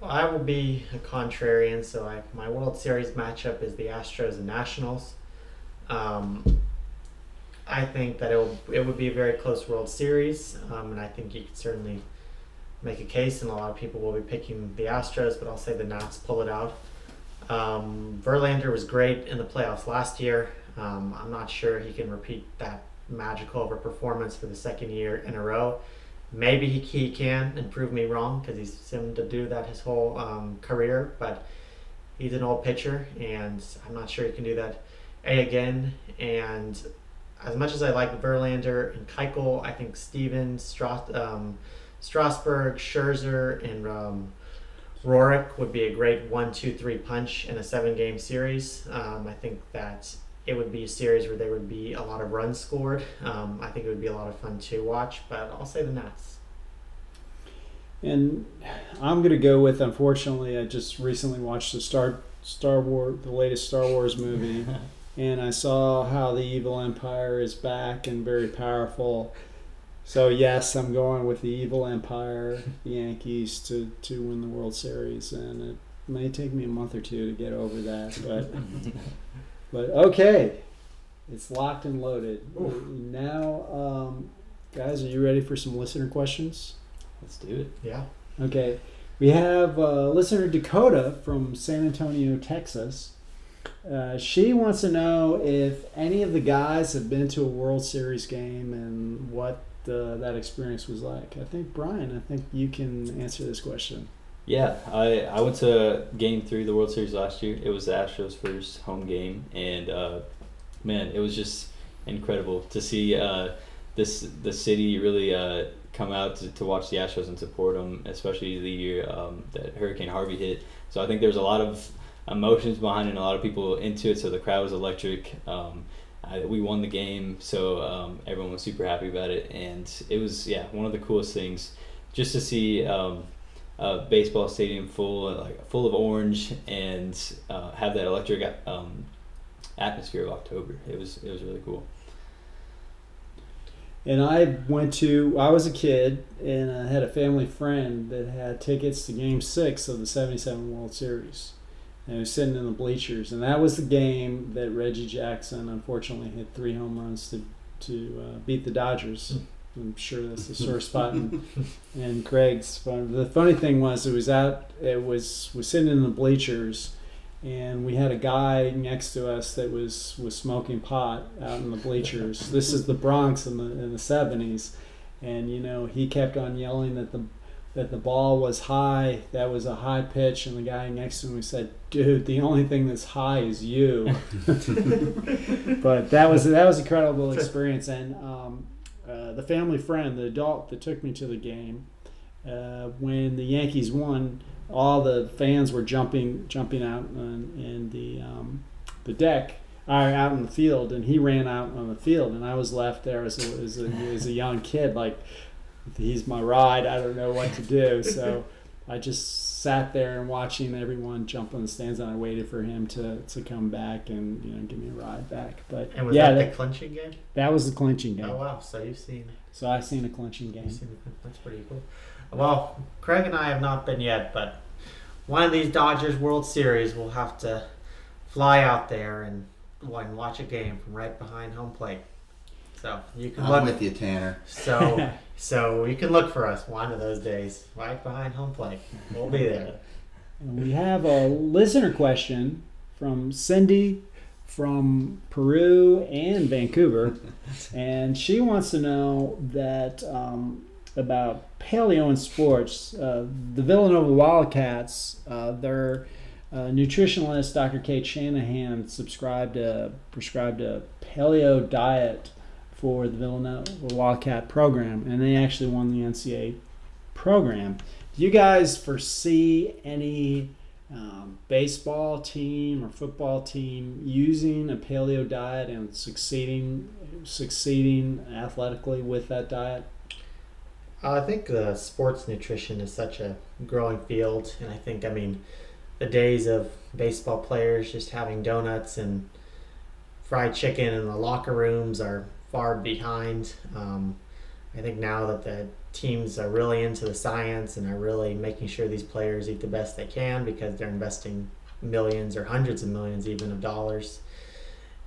Well, I will be a contrarian, so I, my World Series matchup is the Astros and Nationals. Um, I think that it, will, it would be a very close World Series, um, and I think you could certainly make a case, and a lot of people will be picking the Astros, but I'll say the Nats pull it out. Um, Verlander was great in the playoffs last year. Um, I'm not sure he can repeat that magical of a performance for the second year in a row. Maybe he, he can and prove me wrong because he's seemed to do that his whole um, career, but he's an old pitcher, and I'm not sure he can do that a again. And as much as I like Verlander and Keuchel, I think Stevens, Stras- um, Strasburg, Scherzer, and um, Roark would be a great one, two, three punch in a seven-game series. Um, I think that it would be a series where there would be a lot of runs scored. Um, I think it would be a lot of fun to watch, but I'll say the Nats. And I'm gonna go with. Unfortunately, I just recently watched the Star Star Wars, the latest Star Wars movie, and I saw how the evil empire is back and very powerful. So yes, I'm going with the evil empire, the Yankees, to to win the World Series, and it may take me a month or two to get over that, but but okay, it's locked and loaded. Now, um, guys, are you ready for some listener questions? Let's do it. Yeah. Okay, We have uh, listener Dakota from San Antonio, Texas. Uh, she wants to know if any of the guys have been to a World Series game and what that experience was like. I think Brian, I think you can answer this question. Yeah, I, I went to game three of the World Series last year. It was the Astros' first home game, and uh, man, it was just incredible to see uh, this the city really uh, come out to, to watch the Astros and support them, especially the year um, that Hurricane Harvey hit. So I think there's a lot of emotions behind it, and a lot of people into it. So the crowd was electric. Um, I, we won the game, so um, everyone was super happy about it, and it was yeah one of the coolest things just to see. Um, uh, baseball stadium full like full of orange and uh, have that electric um, atmosphere of October. It was it was really cool. And I went to I was a kid and I had a family friend that had tickets to Game Six of the '77 World Series. And I was sitting in the bleachers, and that was the game that Reggie Jackson unfortunately hit three home runs to to uh, beat the Dodgers. I'm sure that's the sore spot in, in Craig's. Fun. The funny thing was, it was out. It was was sitting in the bleachers, and we had a guy next to us that was was smoking pot out in the bleachers. this is the Bronx in the in the '70s, and you know he kept on yelling that the that the ball was high. That was a high pitch, and the guy next to me said, "Dude, the only thing that's high is you." but that was that was an incredible experience, and um, uh, the family friend, the adult that took me to the game, uh, when the Yankees won, all the fans were jumping jumping out in, in the um, the deck, or out in the field, and he ran out on the field, and I was left there as a, as a, as a young kid, like he's my ride. I don't know what to do, so I just sat there and watching everyone jump on the stands, and I waited for him to, to come back and you know give me a ride back. But And was yeah, that that, the clinching game? that was the clinching game. Oh wow! So you've seen, So I've seen a clinching game. seen that's pretty cool. Well, Craig and I have not been yet, but one of these Dodgers World Series, we'll have to fly out there and, and watch a game from right behind home plate. So you can I'm look. with you, Tanner. So so you can look for us one of those days right behind home plate. We'll be there. And we have a listener question from Cindy from Peru and Vancouver, and she wants to know that um, about paleo and sports. Uh, the Villanova Wildcats, uh, their uh, nutritionalist Dr. Cate Shanahan subscribed a, prescribed a paleo diet for the Villanova Wildcat program, and they actually won the NCAA program. Do you guys foresee any um, baseball team or football team using a paleo diet and succeeding succeeding athletically with that diet? I think the sports nutrition is such a growing field, and I think I mean the days of baseball players just having donuts and fried chicken in the locker rooms are far behind. Um, I think now that the teams are really into the science and are really making sure these players eat the best they can because they're investing millions or hundreds of millions even of dollars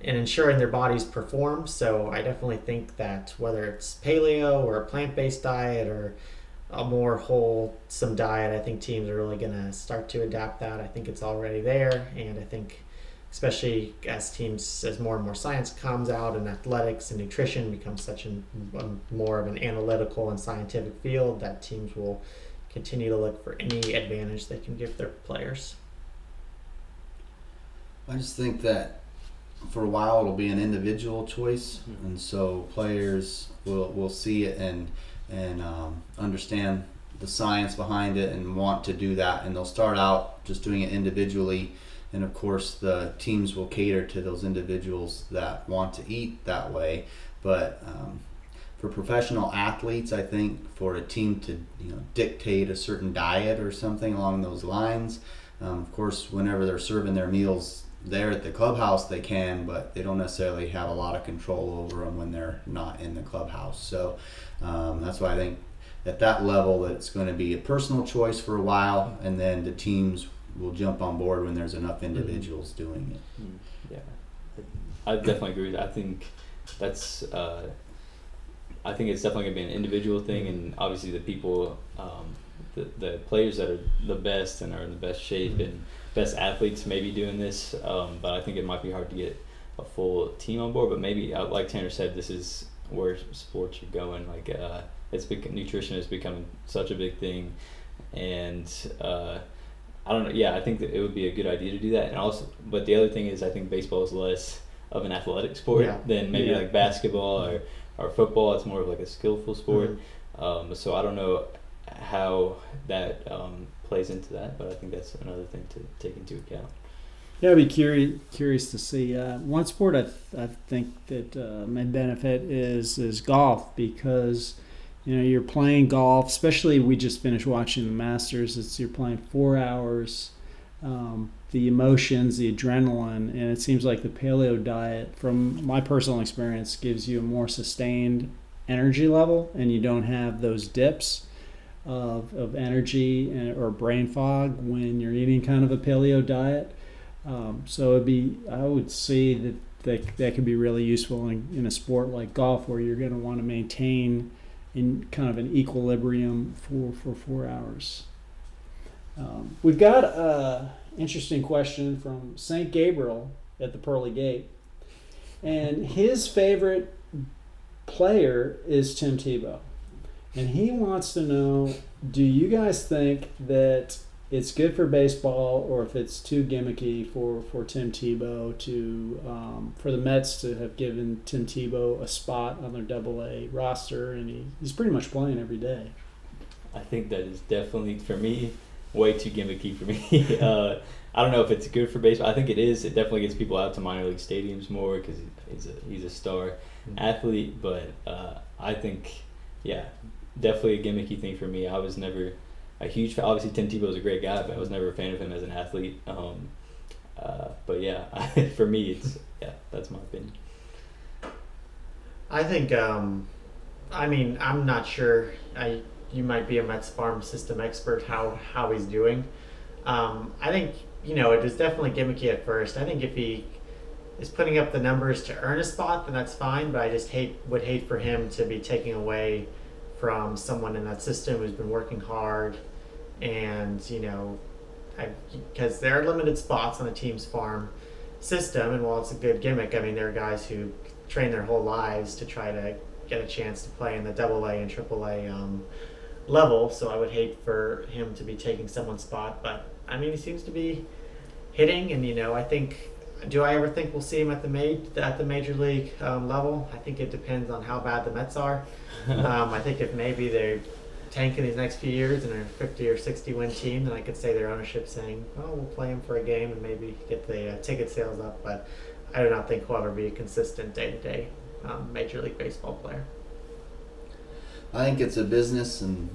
in ensuring their bodies perform. So I definitely think that whether it's paleo or a plant-based diet or a more wholesome diet, I think teams are really going to start to adapt that. I think it's already there, and I think especially as teams as more and more science comes out and athletics and nutrition becomes such an, a, more of an analytical and scientific field that teams will continue to look for any advantage they can give their players I just think that for a while it'll be an individual choice, Mhm. and so players will will see it and and um, understand the science behind it and want to do that, and they'll start out just doing it individually, and of course the teams will cater to those individuals that want to eat that way, but. Um, for professional athletes, I think for a team to you know dictate a certain diet or something along those lines, um, of course, whenever they're serving their meals there at the clubhouse, they can, but they don't necessarily have a lot of control over them when they're not in the clubhouse. So um, that's why I think at that level that it's going to be a personal choice for a while, and then the teams will jump on board when there's enough individuals doing it. Mm, Yeah, I definitely agree. with that. I think that's. Uh, I think it's definitely gonna be an individual thing, and obviously the people um, the, the players that are the best and are in the best shape Mhm. and best athletes may be doing this, um, but I think it might be hard to get a full team on board. But maybe, uh, like Tanner said, this is where sports are going. Like uh, it's bec- nutrition is becoming such a big thing, and uh, I don't know. Yeah, I think that it would be a good idea to do that. And also, but the other thing is, I think baseball is less of an athletic sport Yeah. than maybe Yeah. like basketball or, or football. It's more of like a skillful sport. Mhm. Um, so I don't know how that um, plays into that, but I think that's another thing to take into account. Yeah, I'd be curious curious to see. Uh, one sport I, I think that uh, may benefit is is golf because you know you're playing golf. Especially we just finished watching the Masters. It's you're playing four hours. Um, the emotions, the adrenaline, and it seems like the paleo diet, from my personal experience, gives you a more sustained energy level, and you don't have those dips of, of energy and, or brain fog when you're eating kind of a paleo diet. Um, so it'd be, I would see that that, that could be really useful in, in a sport like golf where you're going to want to maintain in kind of an equilibrium for, for four hours. Um, we've got an interesting question from St. Gabriel at the Pearly Gate. And his favorite player is Tim Tebow. And he wants to know do you guys think that it's good for baseball or if it's too gimmicky for, for Tim Tebow to um, for the Mets to have given Tim Tebow a spot on their double A roster and he, he's pretty much playing every day. I think that is definitely for me way too gimmicky for me. uh, I don't know if it's good for baseball. I think it is. It definitely gets people out to minor league stadiums more because he's a he's a star athlete. But uh, I think, yeah, definitely a gimmicky thing for me. I was never a huge fan. Obviously, Tim Tebow is a great guy, but I was never a fan of him as an athlete. Um, uh, but yeah, for me, it's yeah, that's my opinion. I think. Um, I mean, I'm not sure. I you might be a Mets farm system expert. How how he's doing. Um, I think you know it is definitely gimmicky at first. I think if he is putting up the numbers to earn a spot, then that's fine. But I just hate would hate for him to be taking away from someone in that system who's been working hard, and you know, because there are limited spots on a team's farm system, and while it's a good gimmick, I mean there are guys who train their whole lives to try to get a chance to play in the double A and triple A um, level. So I would hate for him to be taking someone's spot, but I mean he seems to be hitting, and you know I think. Do I ever think we'll see him at the ma- at the major league um, level? I think it depends on how bad the Mets are. um, I think if maybe they're tanking these next few years and are a 50 or 60 win team, then I could say their ownership saying, "Oh, we'll play him for a game and maybe get the uh, ticket sales up." But I do not think he'll ever be a consistent day to day major league baseball player. I think it's a business, and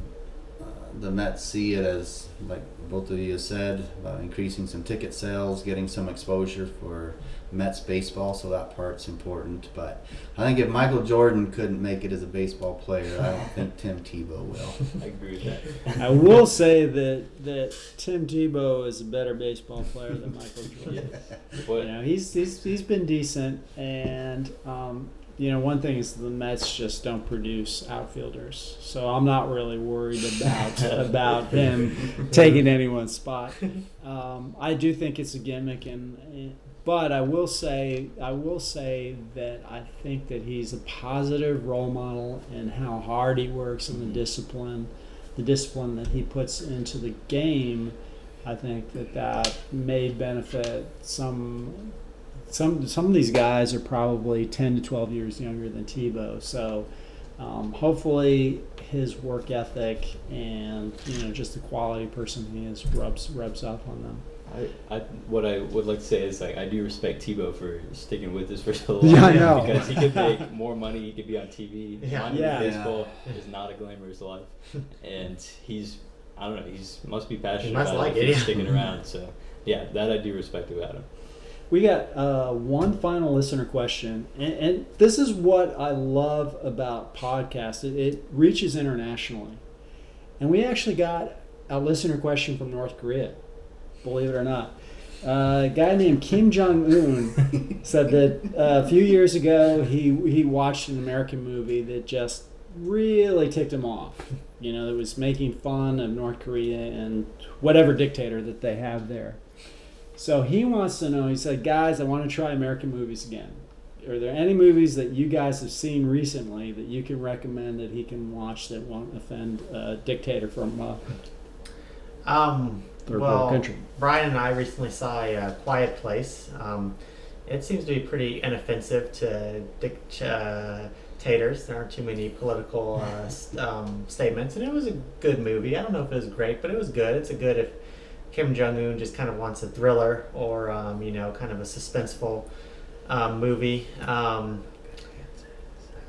uh, the Mets see it as, like both of you said, about increasing some ticket sales, getting some exposure for Mets baseball. So that part's important. But I think if Michael Jordan couldn't make it as a baseball player, I don't think Tim Tebow will. I agree with that. I will say that that Tim Tebow is a better baseball player than Michael Jordan. What, You know, he's he's he's been decent, and um, you know, one thing is the Mets just don't produce outfielders, so I'm not really worried about about him taking anyone's spot. Um, I do think it's a gimmick, and but I will say I will say that I think that he's a positive role model in how hard he works and the discipline, the discipline that he puts into the game. I think that that may benefit some some some of these guys are probably 10 to 12 years younger than Tebow. So um, hopefully his work ethic and you know just the quality person he is rubs rubs off on them. I, I, what I would like to say is like I do respect Tebow for sticking with this for so long. Yeah, I know. Because he could make more money, he could be on TV. Yeah. Minor Yeah. league baseball is not a glamorous life, and he's I don't know he's must be passionate must about like it, it, he's yeah. sticking around. So yeah, that I do respect about him. We got uh, one final listener question, and, and this is what I love about podcasts. It, it reaches internationally, and we actually got a listener question from North Korea. Believe it or not, uh, a guy named Kim Jong Un said that uh, a few years ago he he watched an American movie that just really ticked him off. You know, that was making fun of North Korea and whatever dictator that they have there. So he wants to know. He said, "Guys, I want to try American movies again. Are there any movies that you guys have seen recently that you can recommend that he can watch that won't offend a dictator from uh, Um, third well, world country?" Brian and I recently saw a uh, Quiet Place. Um, it seems to be pretty inoffensive to dictators. There aren't too many political uh, um, statements, and it was a good movie. I don't know if it was great, but it was good. It's a good if Kim Jong Un just kind of wants a thriller or um, you know kind of a suspenseful um, movie. Um,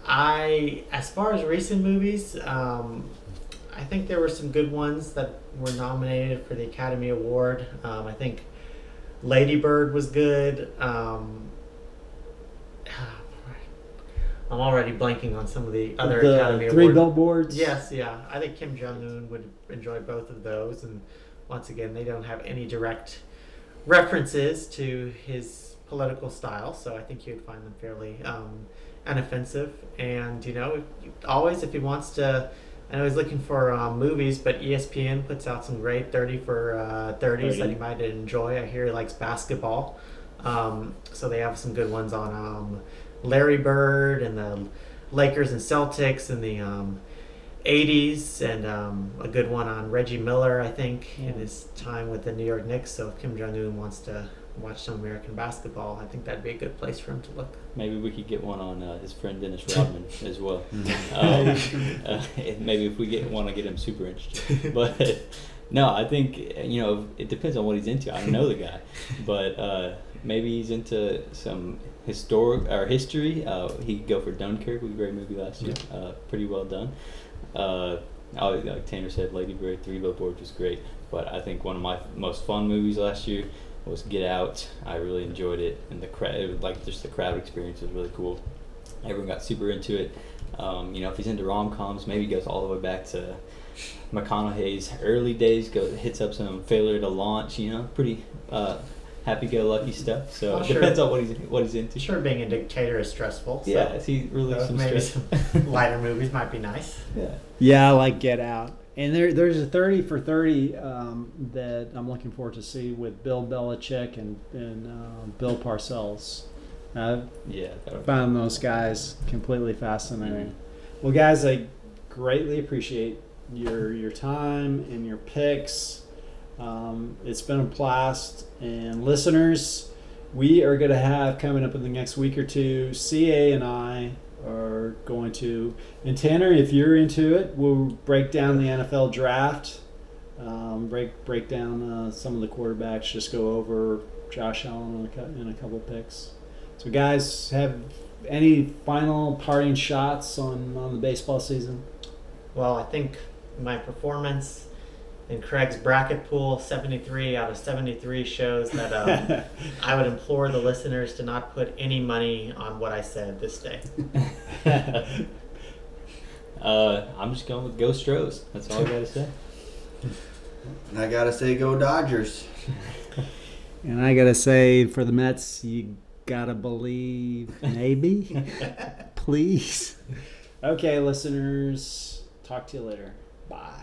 I, as far as recent movies, um, I think there were some good ones that were nominated for the Academy Award. Um, I think Lady Bird was good. Um, I'm already blanking on some of the other the Academy three Award. billboards. Yes, yeah. I think Kim Jong Un would enjoy both of those, and once again, they don't have any direct references to his political style, so I think you would find them fairly um, inoffensive. And you know, always if he wants to, I know he's looking for um, movies, but ESPN puts out some great thirty for uh, 30s that 30. he might enjoy. I hear he likes basketball, um, so they have some good ones on um, Larry Bird and the Lakers and Celtics and the um, 80s, and um, a good one on Reggie Miller, I think, in his time with the New York Knicks. So if Kim Jong Un wants to watch some American basketball, I think that'd be a good place for him to look. Maybe we could get one on uh, his friend Dennis Rodman as well. Um, uh, maybe if we get want to get him super interested. But no, I think you know it depends on what he's into. I don't know the guy, but uh, maybe he's into some historic or history. Uh, he could go for Dunkirk. Was a great movie last year. Uh, pretty well done. Uh, like Tanner said, Lady Bird, Three Billboards was great. But I think one of my most fun movies last year was Get Out. I really enjoyed it, and the crowd, like just the crowd experience was really cool. Everyone got super into it. Um, you know, if he's into rom coms, maybe he goes all the way back to McConaughey's early days. Go hits up some failure to launch. You know, pretty uh, happy-go-lucky stuff. So Oh, it sure. depends on what he's what he's into. Sure, being a dictator is stressful. So Yeah, is he really so some maybe stress? some lighter movies might be nice. yeah. Yeah, I like Get Out. And there, there's a 30 for 30 um, that I'm looking forward to see with Bill Belichick and, and uh, Bill Parcells. I've Yeah. that would- found those guys completely fascinating. Mhm. Well, guys, I greatly appreciate your your time and your picks. Um, it's been a blast, and listeners, we are going to have coming up in the next week or two. CA and I are going to, and Tanner, if you're into it, we'll break down the NFL draft. Um, break break down uh, some of the quarterbacks. Just go over Josh Allen and a couple picks. So, guys, have any final parting shots on, on the baseball season? Well, I think my performance in Craig's bracket pool, 73 out of 73, shows that um, I would implore the listeners to not put any money on what I said this day. uh, I'm just going with Go Stros. That's all I gotta say. And I gotta say, go Dodgers. and I got to say, for the Mets, you got to believe maybe. Please. Okay, listeners, talk to you later. Bye.